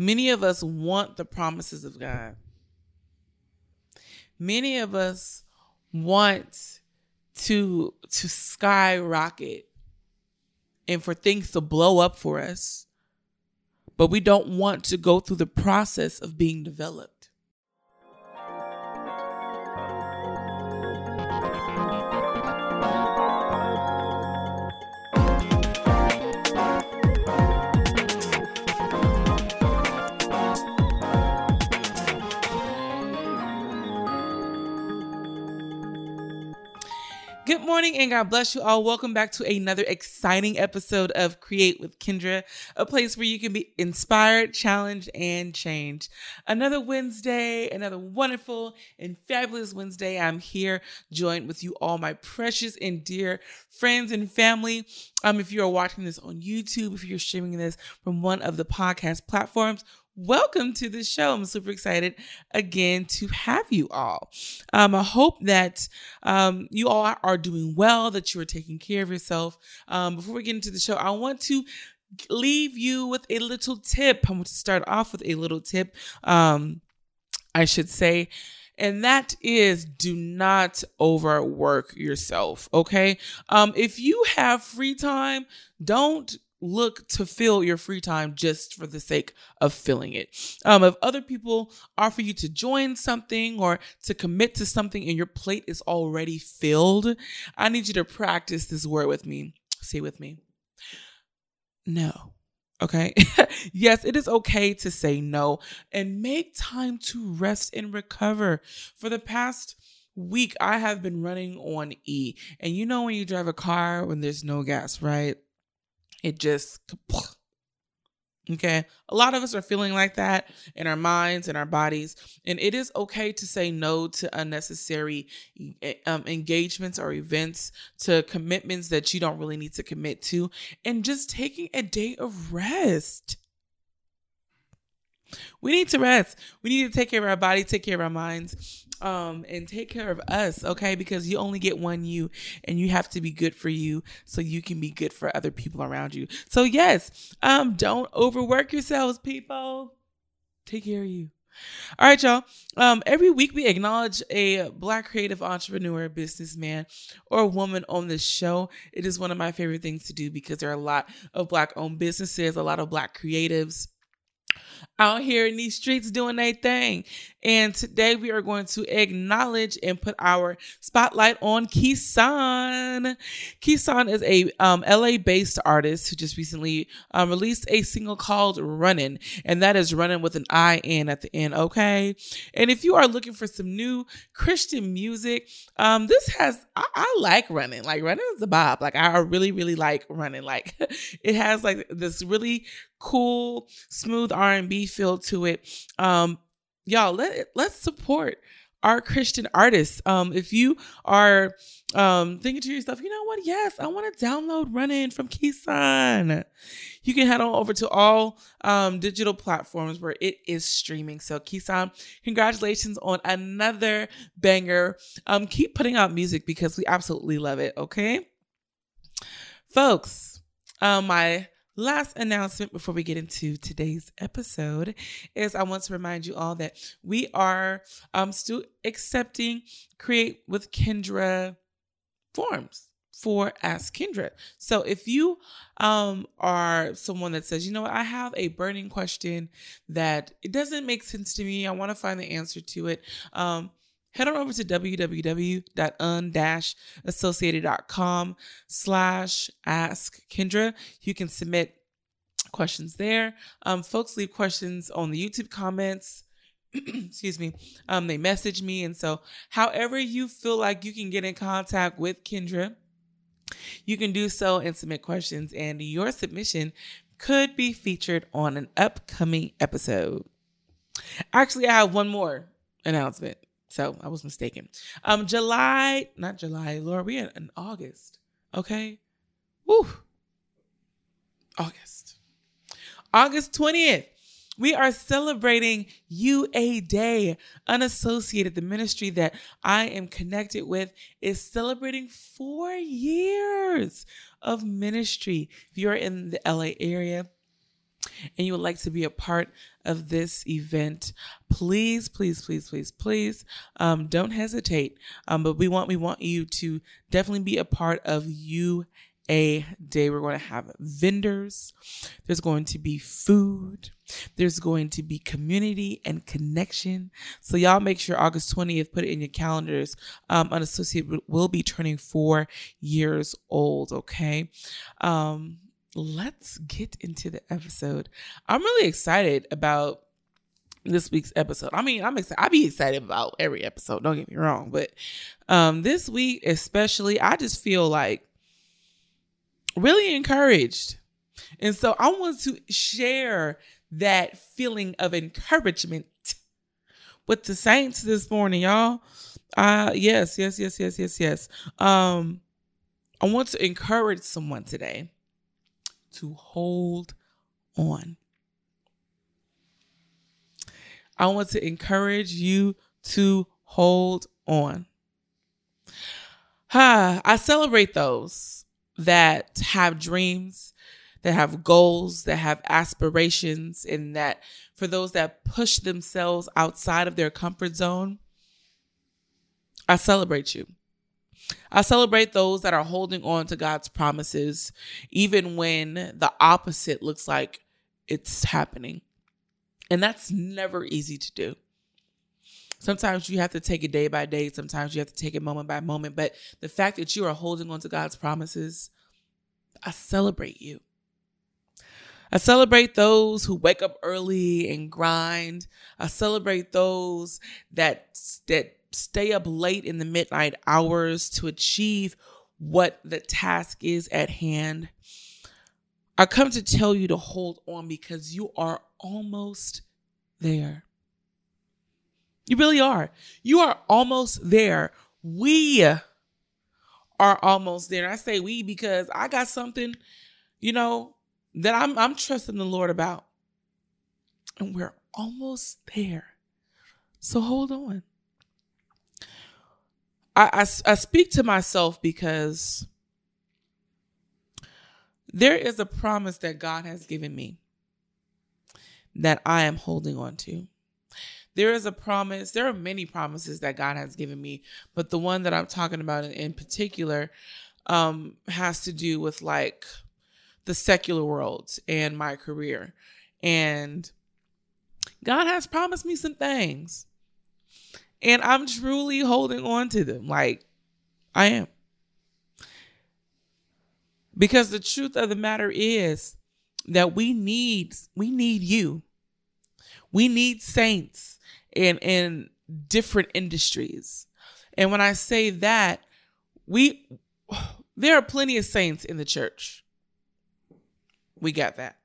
Many of us want the promises of God. Many of us want to to skyrocket and for things to blow up for us. But we don't want to go through the process of being developed. Good morning and God bless you all. Welcome back to another exciting episode of Create with Kendra, a place where you can be inspired, challenged, and changed. Another Wednesday, another wonderful and fabulous Wednesday. I'm here joined with you all, my precious and dear friends and family. Um, if you are watching this on YouTube, if you're streaming this from one of the podcast platforms, welcome to the show. I'm super excited again to have you all. Um, I hope that um, you all are doing well, that you are taking care of yourself. Um, before we get into the show, I want to leave you with a little tip. I want to start off with a little tip, um, I should say. And that is do not overwork yourself. Okay. Um, if you have free time, don't look to fill your free time just for the sake of filling it. Um, if other people offer you to join something or to commit to something and your plate is already filled, I need you to practice this word with me. Say with me. No. Okay. yes, it is okay to say no and make time to rest and recover. For the past week, I have been running on E. And you know, when you drive a car when there's no gas, right? It just okay? A lot of us are feeling like that in our minds and our bodies and it is okay to say no to unnecessary um, engagements or events to commitments that you don't really need to commit to and just taking a day of rest. We need to rest. We need to take care of our body take care of our minds um and take care of us okay because you only get one you and you have to be good for you so you can be good for other people around you so yes um don't overwork yourselves people take care of you all right, y'all. Um, every week we acknowledge a black creative entrepreneur, businessman, or woman on this show. It is one of my favorite things to do because there are a lot of black owned businesses, a lot of black creatives out here in these streets doing their thing. And today we are going to acknowledge and put our spotlight on Kisan. Kisan is a um, LA based artist who just recently um, released a single called Running, and that is running with an "i" I N at the end, okay? And if you are looking for some new Christian music, um, this has, I, I like running. Like, running is a bob. Like, I really, really like running. Like, it has like this really cool, smooth R&B feel to it. Um, y'all let let's support our Christian artists. Um, if you are um thinking to yourself, you know what? Yes, I want to download Running from Kisan. You can head on over to all um digital platforms where it is streaming. So Kisan, congratulations on another banger. Um, keep putting out music because we absolutely love it. Okay, folks. Um, my last announcement before we get into today's episode is I want to remind you all that we are um, still accepting Create with Kendra forms for Ask Kendra. So if you um, are someone that says, you know what, I have a burning question that it doesn't make sense to me, I want to find the answer to it. Um, head on over to www.un-associated.com slash ask kendra. You can submit questions there. Um, folks leave questions on the youtube comments. Excuse me. Um, they message me. And so however you feel like you can get in contact with kendra you can do so and submit questions. And your submission could be featured on an upcoming episode. Actually i have one more announcement so I was mistaken. Um, July, not July, Lord, we in, in August. Okay. Woo. August. August 20th. We are celebrating UA Day. Unassociated, the ministry that I am connected with, is celebrating four years of ministry. If you're in the LA area, and you would like to be a part of this event, please, please, please, please, please, um, don't hesitate. Um, but we want we want you to definitely be a part of you a day. We're going to have vendors. There's going to be food. There's going to be community and connection. So y'all make sure August 20th, put it in your calendars. Um, Unassociated will be turning four years old. Okay. Um, let's get into the episode. I'm really excited about this week's episode. I mean, I'm excited. I be excited about every episode. Don't get me wrong, but um, this week especially, I just feel like really encouraged, and so I want to share that feeling of encouragement with the saints this morning, y'all. Uh, yes, yes, yes, yes, yes, yes. Um, I want to encourage someone today to hold on. I want to encourage you to hold on. Ha, I celebrate those that have dreams, that have goals, that have aspirations, and that for those that push themselves outside of their comfort zone, I celebrate you. I celebrate those that are holding on to God's promises, even when the opposite looks like it's happening. And that's never easy to do. Sometimes you have to take it day by day. Sometimes you have to take it moment by moment. But the fact that you are holding on to God's promises, I celebrate you. I celebrate those who wake up early and grind. I celebrate those that that stay up late in the midnight hours to achieve what the task is at hand. I come to tell you to hold on because you are almost there. You really are. You are almost there. We are almost there. I say we because I got something, you know, that I'm I'm trusting the Lord about. And we're almost there. So hold on. I, I, I speak to myself because there is a promise that God has given me that I am holding on to. There is a promise, there are many promises that God has given me, but the one that I'm talking about in, in particular um, has to do with like the secular world and my career. And God has promised me some things. And I'm truly holding on to them. Like, I am. Because the truth of the matter is that we need we need you. We need saints in in different industries. And when I say that, we there are plenty of saints in the church. We got that.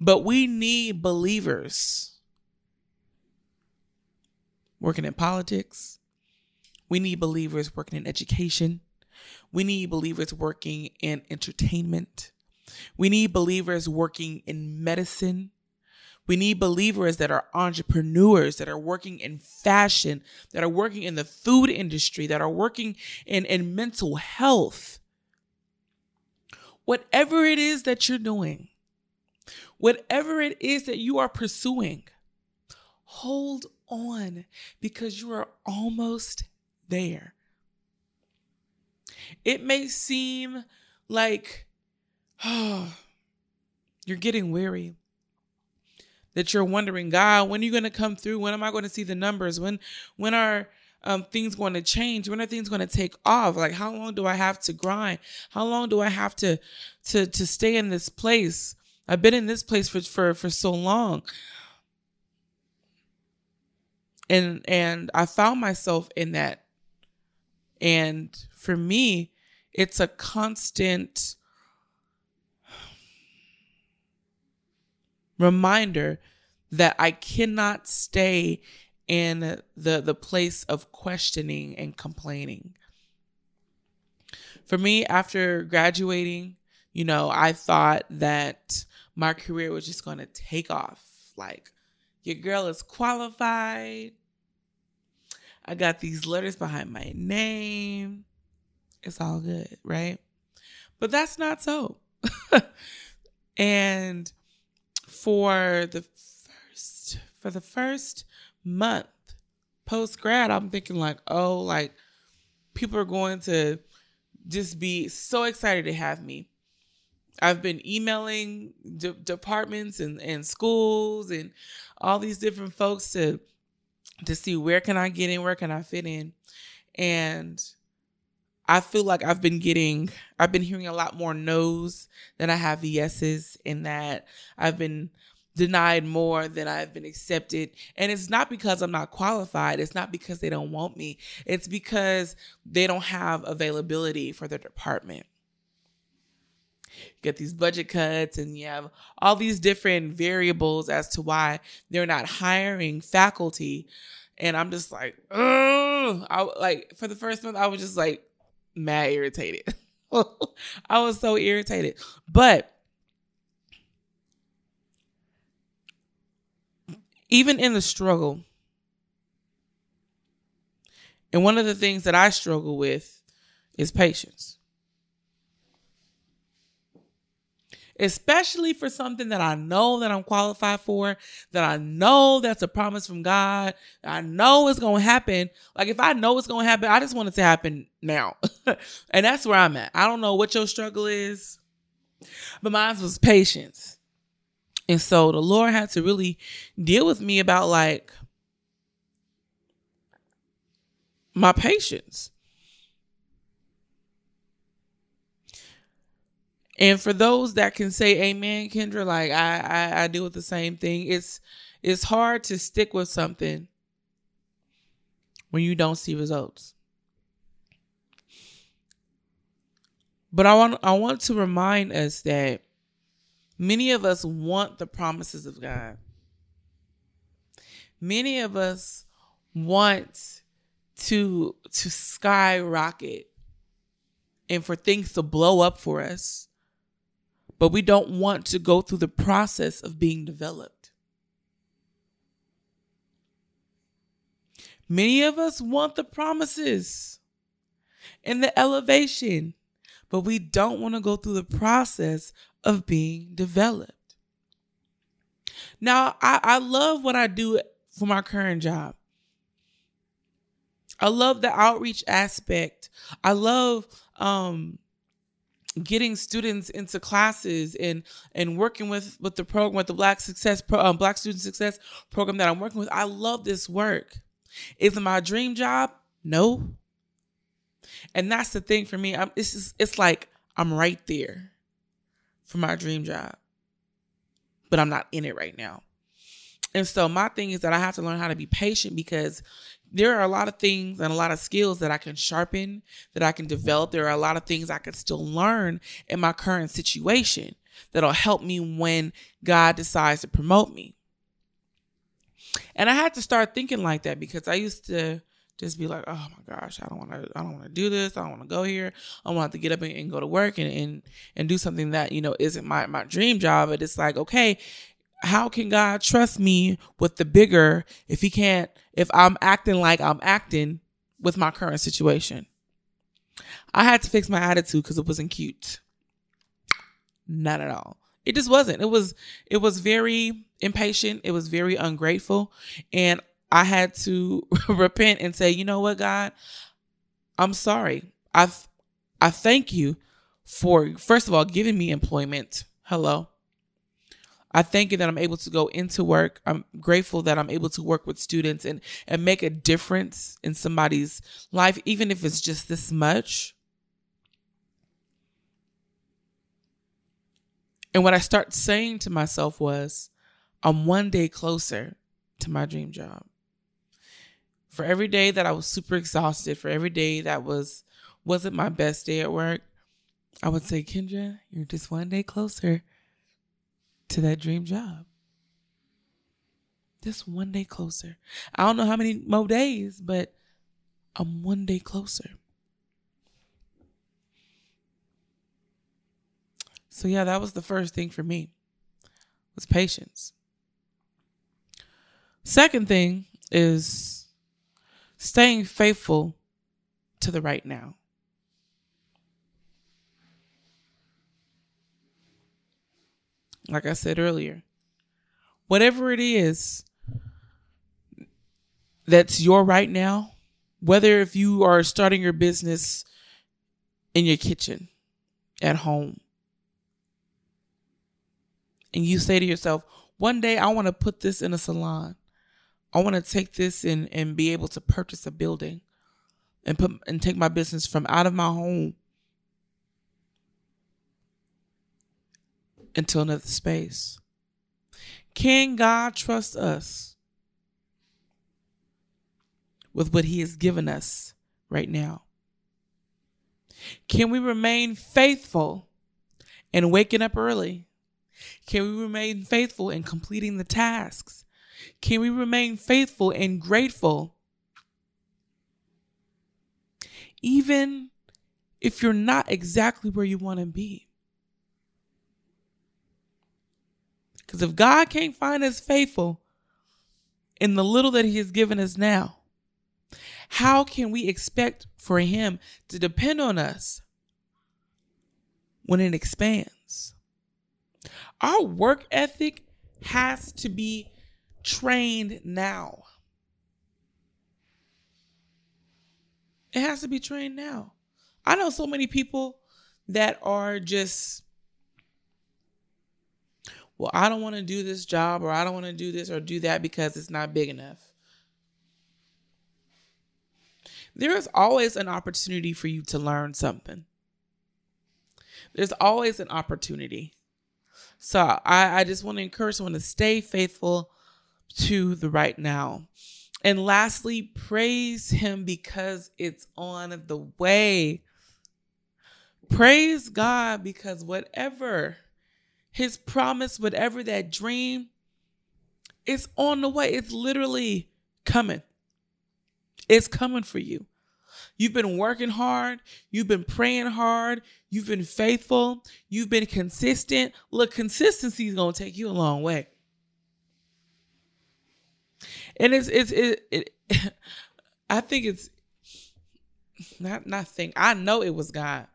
But we need believers working in politics. We need believers working in education. We need believers working in entertainment. We need believers working in medicine. We need believers that are entrepreneurs, that are working in fashion, that are working in the food industry, that are working in, in mental health. Whatever it is that you're doing, whatever it is that you are pursuing, hold on because you are almost there. It may seem like oh, you're getting weary. That you're wondering, God, when are you going to come through? When am I going to see the numbers? When when are um, things going to change? When are things going to take off? Like, how long do I have to grind? How long do I have to to to stay in this place? I've been in this place for for for so long and and I found myself in that. And for me, it's a constant reminder that I cannot stay in the the place of questioning and complaining. For me, after graduating, you know, I thought that my career was just going to take off. Like, your girl is qualified. I got these letters behind my name. It's all good, right? But that's not so. and for the first for the first month post grad, I'm thinking like, oh, like people are going to just be so excited to have me. I've been emailing de- departments and, and schools and all these different folks to to see where can I get in, where can I fit in. And I feel like I've been getting I've been hearing a lot more no's than I have yeses in that I've been denied more than I've been accepted. And it's not because I'm not qualified. It's not because they don't want me. It's because they don't have availability for their department. You get these budget cuts and you have all these different variables as to why they're not hiring faculty. And I'm just like, I like for the first month, I was just like mad irritated. I was so irritated. But even in the struggle, and one of the things that I struggle with is patience. Especially for something that I know that I'm qualified for, that I know that's a promise from God, I know it's going to happen. Like if I know it's going to happen, I just want it to happen now. and that's where I'm at. I don't know what your struggle is, but mine was patience. And so the Lord had to really deal with me about like my patience. And for those that can say amen, Kendra, like I, I, I deal with the same thing. It's it's hard to stick with something when you don't see results. But I want I want to remind us that Many of us want the promises of God. Many of us want to to skyrocket and for things to blow up for us. But we don't want to go through the process of being developed. Many of us want the promises and the elevation, but we don't want to go through the process of being developed. Now, I, I love what I do for my current job. I love the outreach aspect. I love um, getting students into classes and and working with with the program with the Black Success um, Black Student Success program that I'm working with. I love this work. Is it my dream job? No. And that's the thing for me. I'm, it's just, it's like I'm right there for my dream job, but I'm not in it right now. And so my thing is that I have to learn how to be patient because there are a lot of things and a lot of skills that I can sharpen, that I can develop. There are a lot of things I can still learn in my current situation that'll help me when God decides to promote me. And I had to start thinking like that because I used to just be like, oh my gosh, I don't want to, I don't want to do this. I don't want to go here. I want to get up and, and, go to work and, and, and do something that, you know, isn't my, my dream job. But it's like, okay, how can God trust me with the bigger if he can't, if I'm acting like I'm acting with my current situation? I had to fix my attitude because it wasn't cute. Not at all. It just wasn't. It was, it was very impatient. It was very ungrateful. And I had to repent and say, you know what, God, I'm sorry. I've I thank you for first of all giving me employment. Hello. I thank you that I'm able to go into work. I'm grateful that I'm able to work with students and and make a difference in somebody's life, even if it's just this much. And what I start saying to myself was, I'm one day closer to my dream job for every day that I was super exhausted, for every day that was wasn't my best day at work, I would say, Kendra, you're just one day closer to that dream job. Just one day closer. I don't know how many more days, but I'm one day closer. So yeah, that was the first thing for me. Was patience. Second thing is staying faithful to the right now. Like I said earlier, whatever it is that's your right now, whether if you are starting your business in your kitchen, at home, and you say to yourself, one day I want to put this in a salon. I want to take this and, and be able to purchase a building and put and take my business from out of my home into another space. Can God trust us with what He has given us right now? Can we remain faithful in waking up early? Can we remain faithful in completing the tasks? Can we remain faithful and grateful? Even if you're not exactly where you want to be. Because if God can't find us faithful in the little that He has given us now, how can we expect for Him to depend on us when it expands? Our work ethic has to be trained now. It has to be trained now. I know so many people that are just, well, I don't want to do this job or I don't want to do this or do that because it's not big enough. There is always an opportunity for you to learn something. There's always an opportunity. So I, I just want to encourage someone to stay faithful to the right now. And lastly, praise him because it's on the way. Praise God because whatever his promise, whatever that dream, it's on the way. It's literally coming. It's coming for you. You've been working hard. You've been praying hard. You've been faithful. You've been consistent. Look, consistency is going to take you a long way. And it's, it's, it, it I think it's not, not think, I know it was God.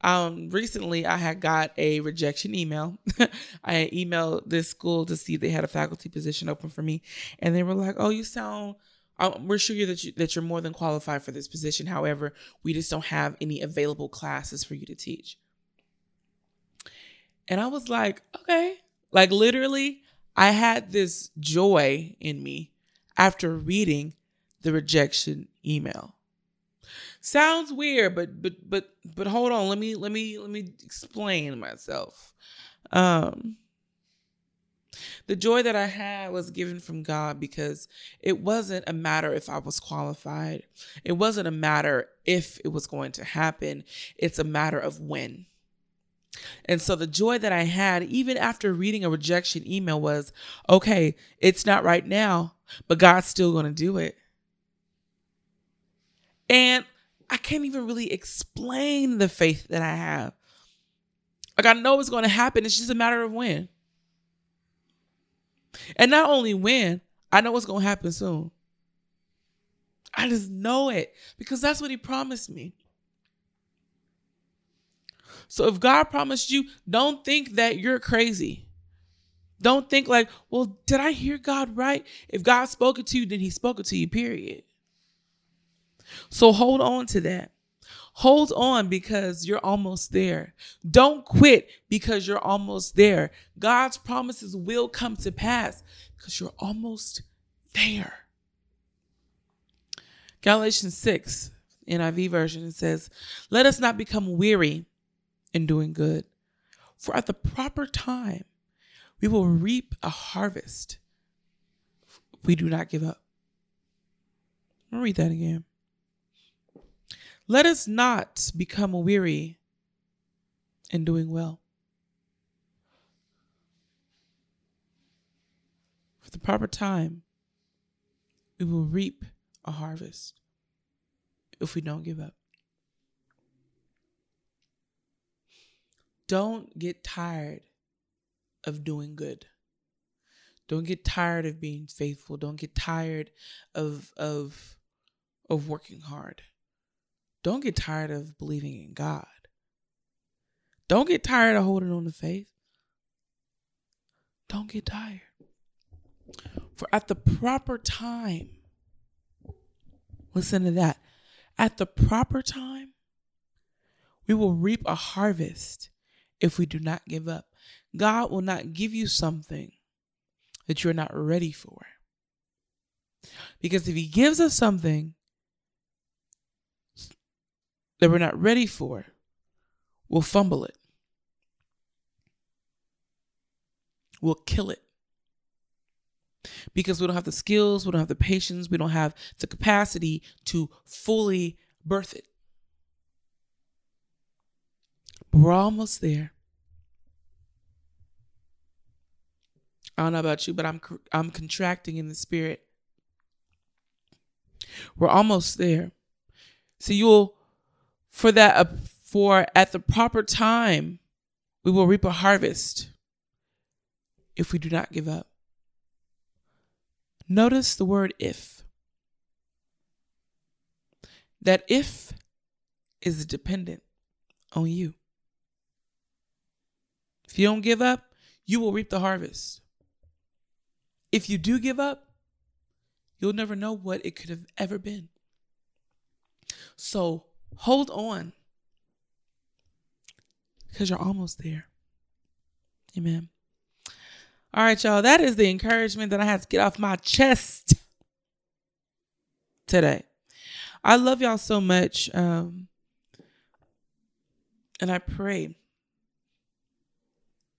Um, recently I had got a rejection email. I emailed this school to see if they had a faculty position open for me. And they were like, oh, you sound um, we're sure that you that you're more than qualified for this position. However, we just don't have any available classes for you to teach. And I was like, okay. Like literally, I had this joy in me after reading the rejection email. Sounds weird, but but but but hold on. Let me let me let me explain myself. Um the joy that I had was given from God because it wasn't a matter if I was qualified. It wasn't a matter if it was going to happen. It's a matter of when. And so the joy that I had, even after reading a rejection email, was okay, it's not right now, but God's still going to do it. And I can't even really explain the faith that I have. Like, I know it's going to happen, it's just a matter of when. And not only when, I know it's going to happen soon. I just know it because that's what he promised me. So if God promised you, don't think that you're crazy. Don't think like, well, did I hear God right? If God spoke it to you, then he spoke it to you, period. So hold on to that. Hold on because you're almost there. Don't quit because you're almost there. God's promises will come to pass because you're almost there. Galatians 6, NIV version, it says, Let us not become weary in doing good, for at the proper time we will reap a harvest if we do not give up. I'll read that again. Let us not become weary in doing well. For the proper time, we will reap a harvest if we don't give up. Don't get tired of doing good. Don't get tired of being faithful. Don't get tired of of of working hard. Don't get tired of believing in God. Don't get tired of holding on to faith. Don't get tired. For at the proper time, listen to that. At the proper time, we will reap a harvest if we do not give up. God will not give you something that you're not ready for. Because if He gives us something that we're not ready for, we'll fumble it. We'll kill it. Because we don't have the skills, we don't have the patience, we don't have the capacity to fully birth it. We're almost there. I don't know about you, but I'm I'm contracting in the spirit. We're almost there. So you'll for that uh, for at the proper time we will reap a harvest if we do not give up. Notice the word if. That if is dependent on you. If you don't give up, you will reap the harvest. If you do give up, you'll never know what it could have ever been. So hold on because you're almost there. Amen. All right, y'all. That is the encouragement that I had to get off my chest today. I love y'all so much. Um, and I pray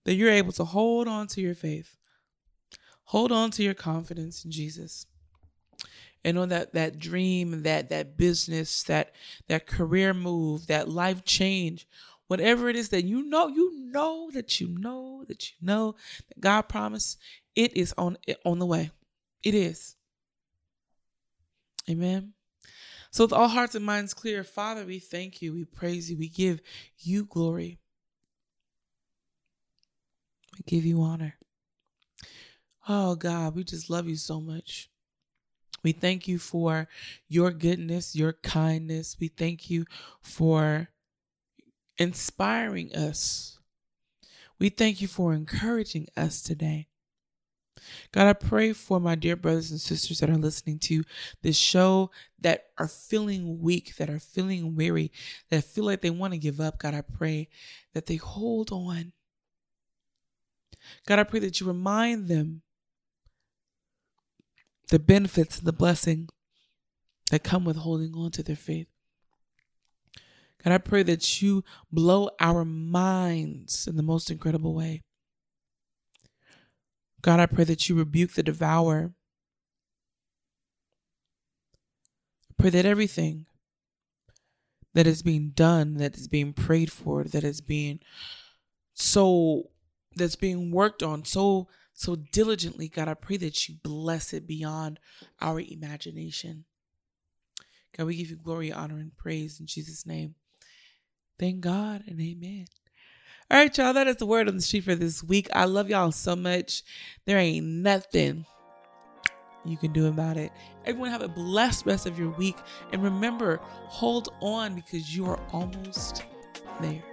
that you're able to hold on to your faith, hold on to your confidence in Jesus. And on that that dream, that that business, that that career move, that life change whatever it is that you know, you know that you know that you know that God promised, it is on on the way. It is. Amen. So with all hearts and minds clear, Father, we thank you, we praise you, we give you glory. We give you honor. Oh God, we just love you so much. We thank you for your goodness, your kindness. We thank you for inspiring us. We thank you for encouraging us today. God, I pray for my dear brothers and sisters that are listening to this show that are feeling weak, that are feeling weary, that feel like they want to give up. God, I pray that they hold on. God, I pray that you remind them the benefits and the blessing that come with holding on to their faith. God, I pray that you blow our minds in the most incredible way. God, I pray that you rebuke the devourer. Pray that everything that is being done, that is being prayed for, that is being so that's being worked on so so diligently, God, I pray that you bless it beyond our imagination. God, we give you glory, honor, and praise in Jesus' name. Thank God and amen. All right, y'all. That is the word on the street for this week. I love y'all so much. There ain't nothing you can do about it. Everyone have a blessed rest of your week. And remember, hold on because you are almost there.